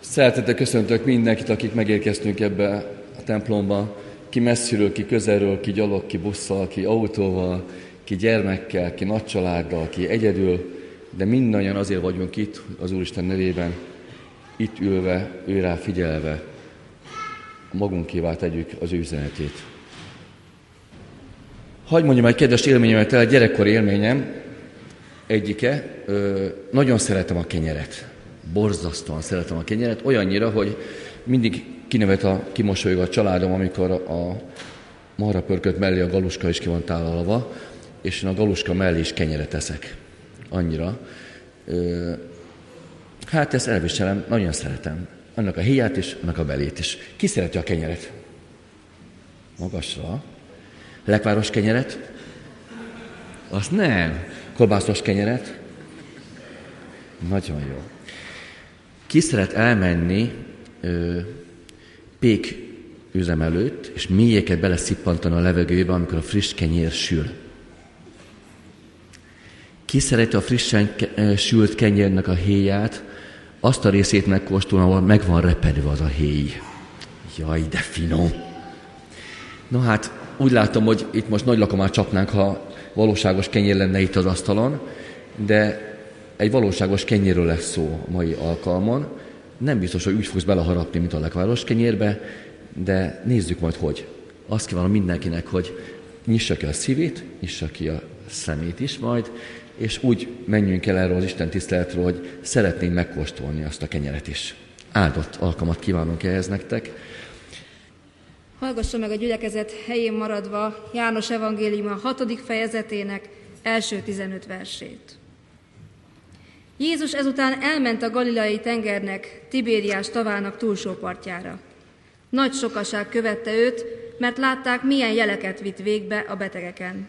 Szeretettel köszöntök mindenkit, akik megérkeztünk ebbe a templomba, ki messziről, ki közelről, ki gyalog, ki busszal, ki autóval, ki gyermekkel, ki nagycsaláddal, ki egyedül, de mindannyian azért vagyunk itt az Úristen nevében, itt ülve, ő rá figyelve, magunkévá tegyük az üzenetét. Hagy mondjam egy kedves élményemet el, gyerekkori élményem egyike, ö, nagyon szeretem a kenyeret. Borzasztóan szeretem a kenyeret, olyannyira, hogy mindig kinevet a, kimosolyog a családom, amikor a marha pörkölt mellé a galuska is ki van tálalva, és én a galuska mellé is kenyeret eszek. Annyira. Hát ezt elviselem, nagyon szeretem. Annak a hiát is, annak a belét is. Ki szereti a kenyeret? Magasra. Lekváros kenyeret? Azt nem. Kolbászos kenyeret? Nagyon jó. Ki szeret elmenni ö, pék üzem előtt, és mélyeket beleszippantani a levegőbe, amikor a friss kenyér sül? Ki szereti a frissen sült kenyérnek a héját, azt a részét megkóstolni, ahol meg van repedve az a héj. Jaj, de finom! No hát, úgy látom, hogy itt most nagy lakomát csapnánk, ha valóságos kenyér lenne itt az asztalon, de egy valóságos kenyérről lesz szó a mai alkalmon. Nem biztos, hogy úgy fogsz beleharapni, mint a lekváros kenyérbe, de nézzük majd, hogy. Azt kívánom mindenkinek, hogy nyissa ki a szívét, nyissa ki a szemét is majd, és úgy menjünk el erről az Isten tiszteletről, hogy szeretnénk megkóstolni azt a kenyeret is. Áldott alkalmat kívánunk ehhez nektek. Hallgassa meg a gyülekezet helyén maradva János evangélium a hatodik fejezetének első 15 versét. Jézus ezután elment a galileai tengernek, Tibériás tavának túlsó partjára. Nagy sokaság követte őt, mert látták, milyen jeleket vitt végbe a betegeken.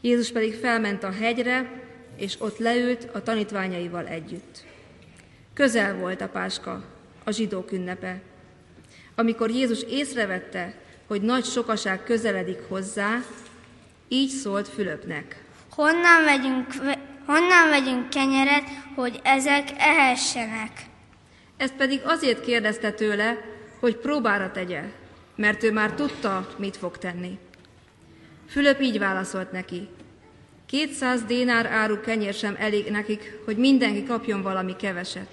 Jézus pedig felment a hegyre, és ott leült a tanítványaival együtt. Közel volt a páska, a zsidók ünnepe. Amikor Jézus észrevette, hogy nagy sokaság közeledik hozzá, így szólt Fülöpnek. Honnan vegyünk, honnan vegyünk kenyeret, hogy ezek ehessenek? Ezt pedig azért kérdezte tőle, hogy próbára tegye, mert ő már tudta, mit fog tenni. Fülöp így válaszolt neki. Kétszáz dénár áru kenyér sem elég nekik, hogy mindenki kapjon valami keveset.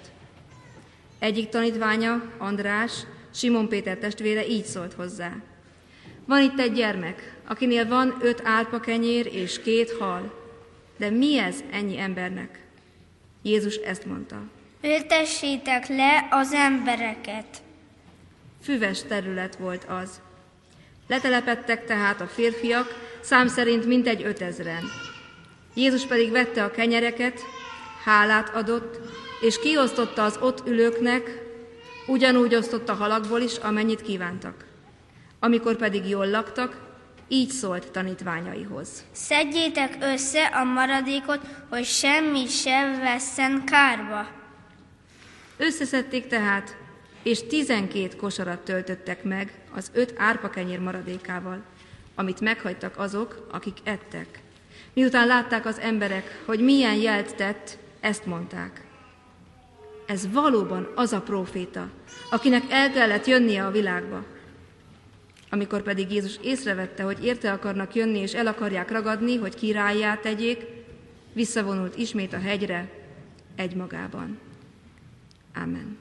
Egyik tanítványa, András, Simon Péter testvére így szólt hozzá. Van itt egy gyermek, akinél van öt árpa kenyér és két hal. De mi ez ennyi embernek? Jézus ezt mondta. Ültessétek le az embereket. Füves terület volt az. Letelepettek tehát a férfiak, szám szerint mintegy ötezren. Jézus pedig vette a kenyereket, hálát adott, és kiosztotta az ott ülőknek, ugyanúgy osztotta halakból is, amennyit kívántak. Amikor pedig jól laktak, így szólt tanítványaihoz. Szedjétek össze a maradékot, hogy semmi sem vesszen kárba. Összeszedték tehát, és tizenkét kosarat töltöttek meg az öt árpakenyér maradékával, amit meghagytak azok, akik ettek. Miután látták az emberek, hogy milyen jelt tett, ezt mondták. Ez valóban az a próféta, akinek el kellett jönnie a világba. Amikor pedig Jézus észrevette, hogy érte akarnak jönni és el akarják ragadni, hogy királyá tegyék, visszavonult ismét a hegyre egymagában. Amen.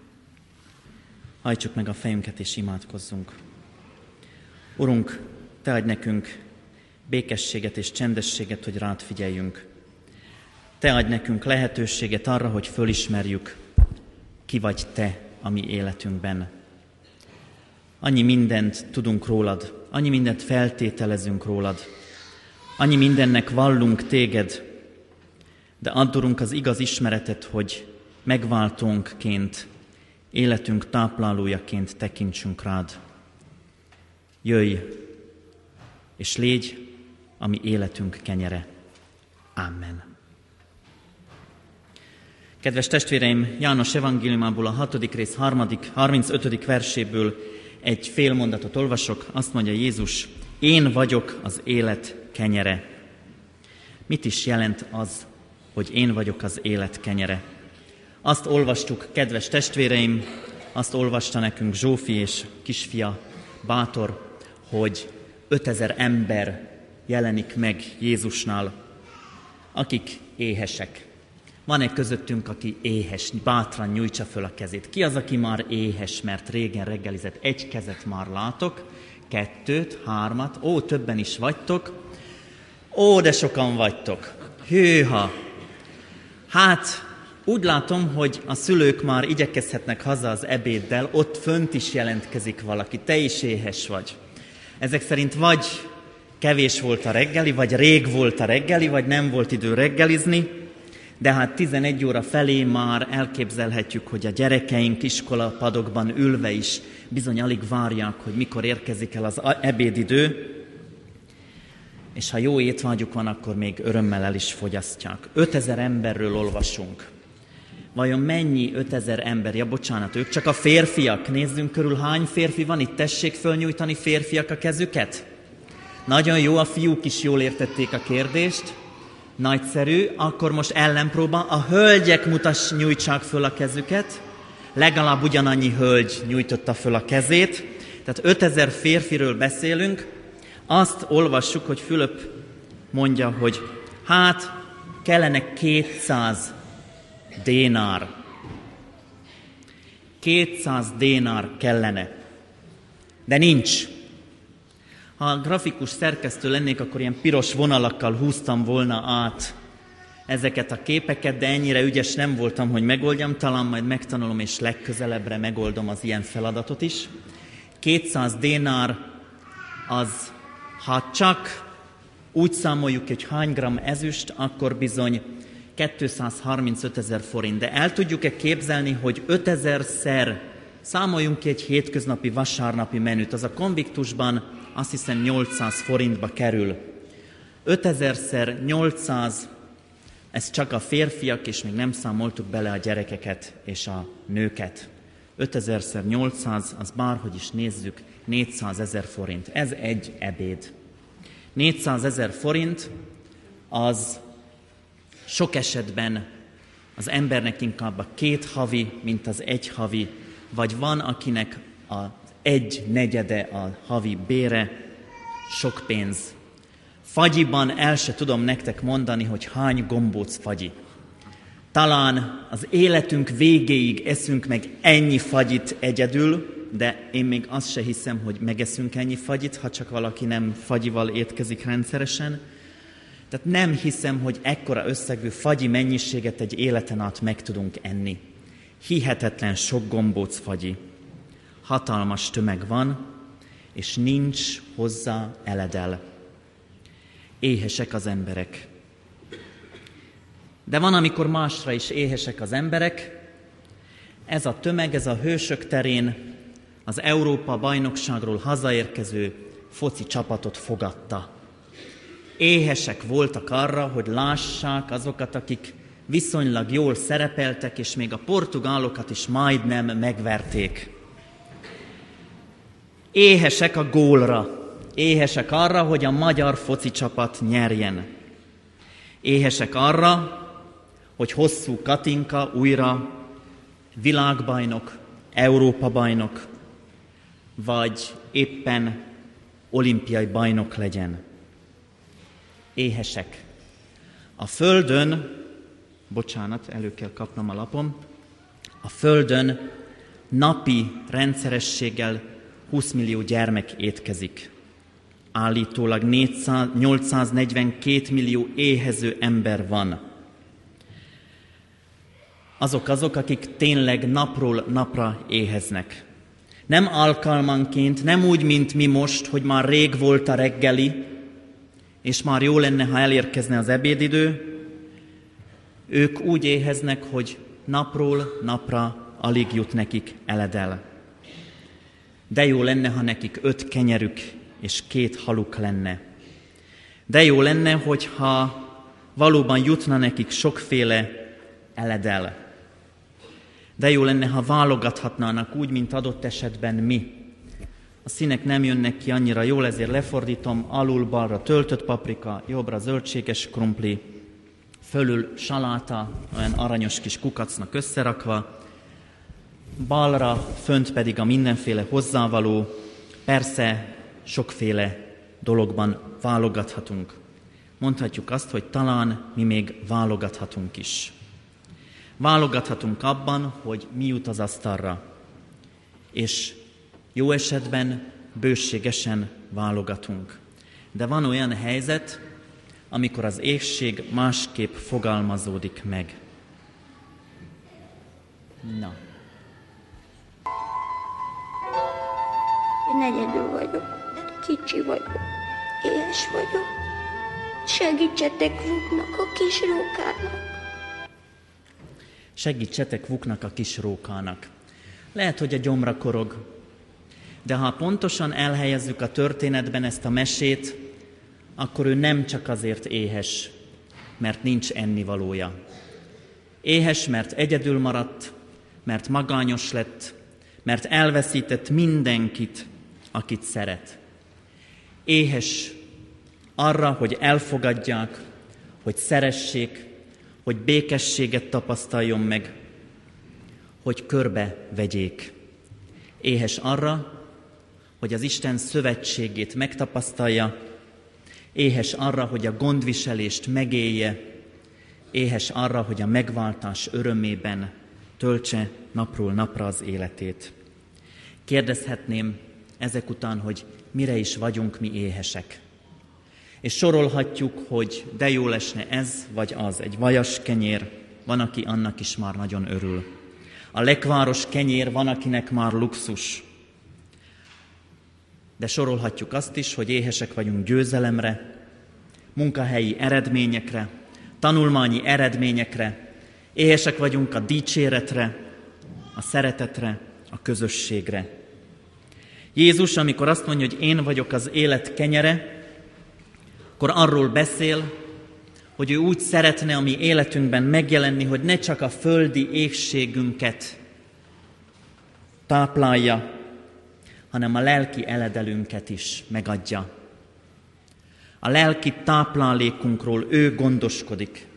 Hajtsuk meg a fejünket és imádkozzunk. Urunk, Te adj nekünk békességet és csendességet, hogy rád figyeljünk. Te adj nekünk lehetőséget arra, hogy fölismerjük, ki vagy Te a mi életünkben. Annyi mindent tudunk rólad, annyi mindent feltételezünk rólad, annyi mindennek vallunk téged, de addurunk az igaz ismeretet, hogy megváltónkként, életünk táplálójaként tekintsünk rád. Jöjj, és légy a mi életünk kenyere. Amen. Kedves testvéreim, János evangéliumából a hatodik rész harmadik, 35. verséből egy fél mondatot olvasok. Azt mondja Jézus, én vagyok az élet kenyere. Mit is jelent az, hogy én vagyok az élet kenyere? Azt olvastuk, kedves testvéreim, azt olvasta nekünk Zsófi és kisfia Bátor, hogy 5000 ember jelenik meg Jézusnál, akik éhesek. Van egy közöttünk, aki éhes, bátran nyújtsa föl a kezét. Ki az, aki már éhes, mert régen reggelizett? Egy kezet már látok, kettőt, hármat, ó, többen is vagytok, ó, de sokan vagytok. Hűha! Hát, úgy látom, hogy a szülők már igyekezhetnek haza az ebéddel, ott fönt is jelentkezik valaki, te is éhes vagy. Ezek szerint vagy kevés volt a reggeli, vagy rég volt a reggeli, vagy nem volt idő reggelizni, de hát 11 óra felé már elképzelhetjük, hogy a gyerekeink iskolapadokban ülve is bizony alig várják, hogy mikor érkezik el az ebédidő, és ha jó étvágyuk van, akkor még örömmel el is fogyasztják. 5000 emberről olvasunk. Vajon mennyi 5000 ember? Ja, bocsánat, ők csak a férfiak. Nézzünk körül, hány férfi van itt. Tessék fölnyújtani férfiak a kezüket. Nagyon jó, a fiúk is jól értették a kérdést. Nagyszerű, akkor most ellenpróba. A hölgyek mutass, nyújtsák föl a kezüket. Legalább ugyanannyi hölgy nyújtotta föl a kezét. Tehát 5000 férfiről beszélünk. Azt olvassuk, hogy Fülöp mondja, hogy hát kellene 200 dénár. 200 dénár kellene. De nincs. Ha grafikus szerkesztő lennék, akkor ilyen piros vonalakkal húztam volna át ezeket a képeket, de ennyire ügyes nem voltam, hogy megoldjam, talán majd megtanulom, és legközelebbre megoldom az ilyen feladatot is. 200 dénár az, ha csak úgy számoljuk, hogy hány gram ezüst, akkor bizony 235 ezer forint. De el tudjuk-e képzelni, hogy 5000-szer számoljunk ki egy hétköznapi vasárnapi menüt, az a konviktusban azt hiszem 800 forintba kerül. 5000-szer 800, ez csak a férfiak, és még nem számoltuk bele a gyerekeket és a nőket. 5000-szer 800, az bárhogy is nézzük, 400 ezer forint. Ez egy ebéd. 400 ezer forint az sok esetben az embernek inkább a két havi, mint az egy havi, vagy van, akinek a egy negyede a havi bére, sok pénz. Fagyiban el se tudom nektek mondani, hogy hány gombóc fagyi. Talán az életünk végéig eszünk meg ennyi fagyit egyedül, de én még azt se hiszem, hogy megeszünk ennyi fagyit, ha csak valaki nem fagyival étkezik rendszeresen. Tehát nem hiszem, hogy ekkora összegű fagyi mennyiséget egy életen át meg tudunk enni. Hihetetlen sok gombóc fagyi. Hatalmas tömeg van, és nincs hozzá eledel. Éhesek az emberek. De van, amikor másra is éhesek az emberek. Ez a tömeg, ez a hősök terén az Európa bajnokságról hazaérkező foci csapatot fogadta éhesek voltak arra, hogy lássák azokat, akik viszonylag jól szerepeltek, és még a portugálokat is majdnem megverték. Éhesek a gólra, éhesek arra, hogy a magyar foci csapat nyerjen. Éhesek arra, hogy hosszú Katinka újra világbajnok, Európa bajnok, vagy éppen olimpiai bajnok legyen éhesek. A Földön, bocsánat, elő kell kapnom a lapom, a Földön napi rendszerességgel 20 millió gyermek étkezik. Állítólag 400, 842 millió éhező ember van. Azok azok, akik tényleg napról napra éheznek. Nem alkalmanként, nem úgy, mint mi most, hogy már rég volt a reggeli, és már jó lenne, ha elérkezne az ebédidő, ők úgy éheznek, hogy napról napra alig jut nekik eledel. De jó lenne, ha nekik öt kenyerük és két haluk lenne. De jó lenne, hogyha valóban jutna nekik sokféle eledel. De jó lenne, ha válogathatnának úgy, mint adott esetben mi, a színek nem jönnek ki annyira jól, ezért lefordítom, alul balra töltött paprika, jobbra zöldséges krumpli, fölül saláta, olyan aranyos kis kukacnak összerakva, balra fönt pedig a mindenféle hozzávaló, persze sokféle dologban válogathatunk. Mondhatjuk azt, hogy talán mi még válogathatunk is. Válogathatunk abban, hogy mi jut az asztalra, és jó esetben bőségesen válogatunk. De van olyan helyzet, amikor az éhség másképp fogalmazódik meg. Na. Én egyedül vagyok, kicsi vagyok, éhes vagyok. Segítsetek Vuknak, a kis rókának. Segítsetek Vuknak, a kis rókának. Lehet, hogy a gyomra korog, de ha pontosan elhelyezzük a történetben ezt a mesét, akkor ő nem csak azért éhes, mert nincs ennivalója. Éhes, mert egyedül maradt, mert magányos lett, mert elveszített mindenkit, akit szeret. Éhes arra, hogy elfogadják, hogy szeressék, hogy békességet tapasztaljon meg, hogy körbe vegyék. Éhes arra, hogy az Isten szövetségét megtapasztalja, éhes arra, hogy a gondviselést megélje, éhes arra, hogy a megváltás örömében töltse napról napra az életét. Kérdezhetném ezek után, hogy mire is vagyunk mi éhesek. És sorolhatjuk, hogy de jó lesne ez vagy az, egy vajas kenyér, van, aki annak is már nagyon örül. A lekváros kenyér van, akinek már luxus. De sorolhatjuk azt is, hogy éhesek vagyunk győzelemre, munkahelyi eredményekre, tanulmányi eredményekre, éhesek vagyunk a dicséretre, a szeretetre, a közösségre. Jézus, amikor azt mondja, hogy én vagyok az élet kenyere, akkor arról beszél, hogy ő úgy szeretne a mi életünkben megjelenni, hogy ne csak a földi égségünket táplálja, hanem a lelki eledelünket is megadja. A lelki táplálékunkról ő gondoskodik.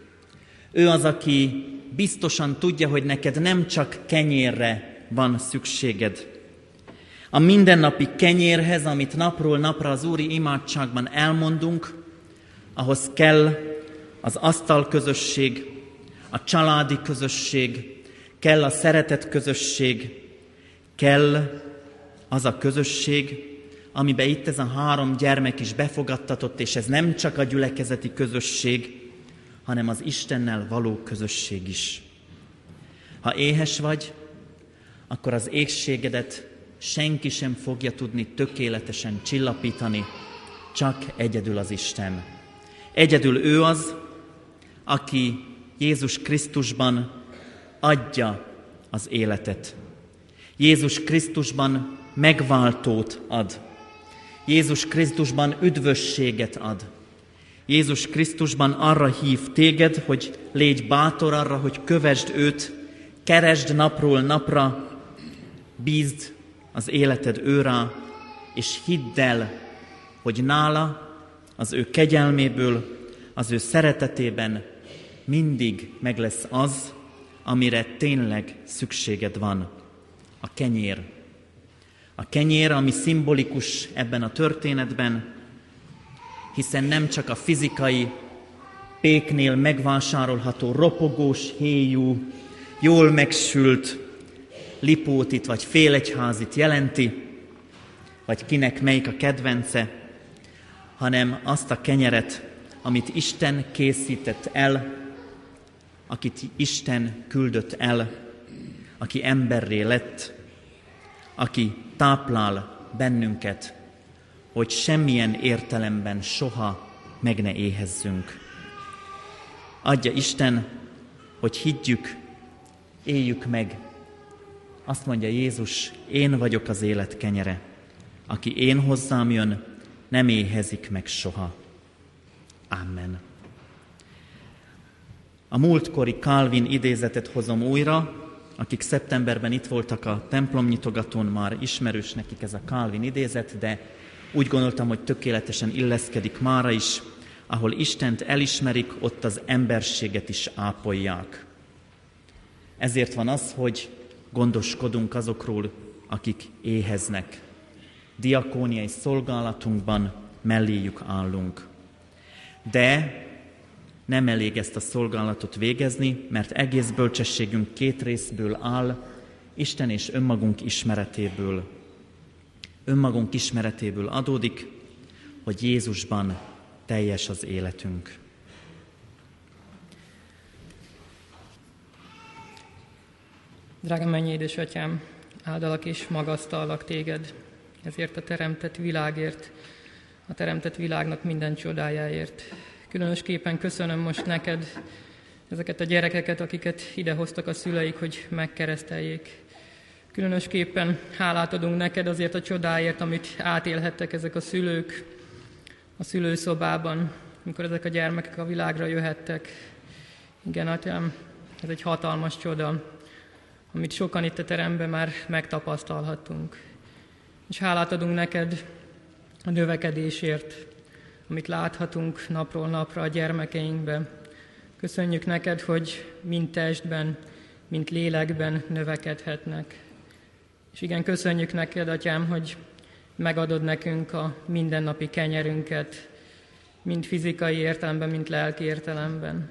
Ő az, aki biztosan tudja, hogy neked nem csak kenyérre van szükséged. A mindennapi kenyérhez, amit napról napra az Úri imádságban elmondunk, ahhoz kell az asztal közösség, a családi közösség, kell a szeretet közösség, kell az a közösség, amiben itt ez a három gyermek is befogadtatott, és ez nem csak a gyülekezeti közösség, hanem az Istennel való közösség is. Ha éhes vagy, akkor az égségedet senki sem fogja tudni tökéletesen csillapítani, csak egyedül az Isten. Egyedül ő az, aki Jézus Krisztusban adja az életet. Jézus Krisztusban megváltót ad. Jézus Krisztusban üdvösséget ad. Jézus Krisztusban arra hív téged, hogy légy bátor arra, hogy kövesd őt, keresd napról napra, bízd az életed őrá, és hidd el, hogy nála, az ő kegyelméből, az ő szeretetében mindig meg lesz az, amire tényleg szükséged van, a kenyér. A kenyér, ami szimbolikus ebben a történetben, hiszen nem csak a fizikai, péknél megvásárolható ropogós, héjú, jól megsült lipótit vagy félegyházit jelenti, vagy kinek melyik a kedvence, hanem azt a kenyeret, amit Isten készített el, akit Isten küldött el, aki emberré lett, aki táplál bennünket, hogy semmilyen értelemben soha meg ne éhezzünk. Adja Isten, hogy higgyük, éljük meg. Azt mondja Jézus, én vagyok az élet kenyere. Aki én hozzám jön, nem éhezik meg soha. Amen. A múltkori Calvin idézetet hozom újra, akik szeptemberben itt voltak a templomnyitogatón, már ismerős nekik ez a Calvin idézet, de úgy gondoltam, hogy tökéletesen illeszkedik mára is, ahol Istent elismerik, ott az emberséget is ápolják. Ezért van az, hogy gondoskodunk azokról, akik éheznek. Diakóniai szolgálatunkban melléjük állunk. De nem elég ezt a szolgálatot végezni, mert egész bölcsességünk két részből áll, Isten és önmagunk ismeretéből. Önmagunk ismeretéből adódik, hogy Jézusban teljes az életünk. Drága mennyi édesatyám, áldalak és magasztallak téged, ezért a teremtett világért, a teremtett világnak minden csodájáért. Különösképpen köszönöm most neked ezeket a gyerekeket, akiket idehoztak a szüleik, hogy megkereszteljék. Különösképpen hálát adunk neked azért a csodáért, amit átélhettek ezek a szülők a szülőszobában, amikor ezek a gyermekek a világra jöhettek. Igen, atyám, ez egy hatalmas csoda, amit sokan itt a teremben már megtapasztalhatunk. És hálát adunk neked a növekedésért, amit láthatunk napról napra a gyermekeinkben. Köszönjük neked, hogy mind testben, mint lélekben növekedhetnek. És igen, köszönjük neked, Atyám, hogy megadod nekünk a mindennapi kenyerünket, mind fizikai értelemben, mint lelki értelemben.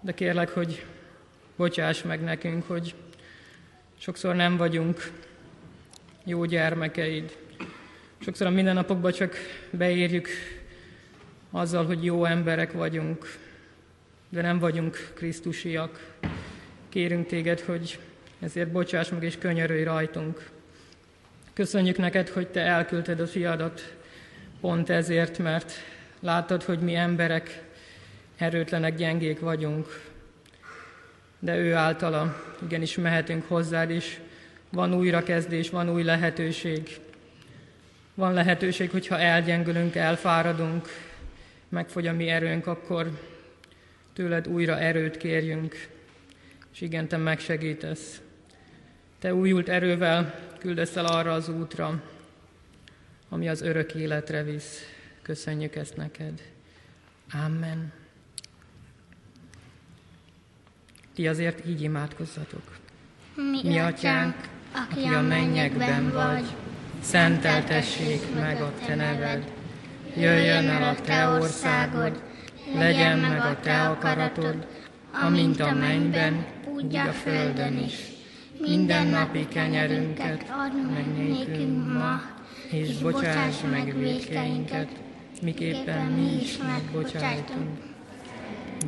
De kérlek, hogy bocsáss meg nekünk, hogy sokszor nem vagyunk jó gyermekeid. Sokszor a mindennapokban csak beérjük azzal, hogy jó emberek vagyunk, de nem vagyunk krisztusiak. Kérünk téged, hogy ezért bocsáss meg és könyörülj rajtunk. Köszönjük neked, hogy te elküldted a fiadat pont ezért, mert láttad, hogy mi emberek erőtlenek, gyengék vagyunk, de ő általa igenis mehetünk hozzád is. Van újrakezdés, van új lehetőség. Van lehetőség, hogyha elgyengülünk, elfáradunk, megfogy a mi erőnk, akkor tőled újra erőt kérjünk, és igen, te megsegítesz. Te újult erővel küldesz el arra az útra, ami az örök életre visz. Köszönjük ezt neked. Amen. Ti azért így imádkozzatok. Mi, Mi atyánk, aki a mennyekben vagy, szenteltessék meg a te neved. Jöjjön el a te országod, legyen meg a te akaratod, amint a mennyben, úgy a földön is. Minden napi kenyerünket add meg nékünk ma, és bocsáss meg védkeinket, miképpen mi is megbocsájtunk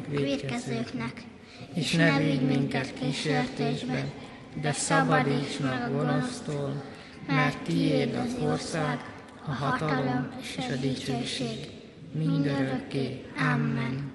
védkezőknek és ne vigy minket kísértésbe, de szabadíts meg gonosztól, mert tiéd az ország, a hatalom és a dicsőség mindörökké. Amen.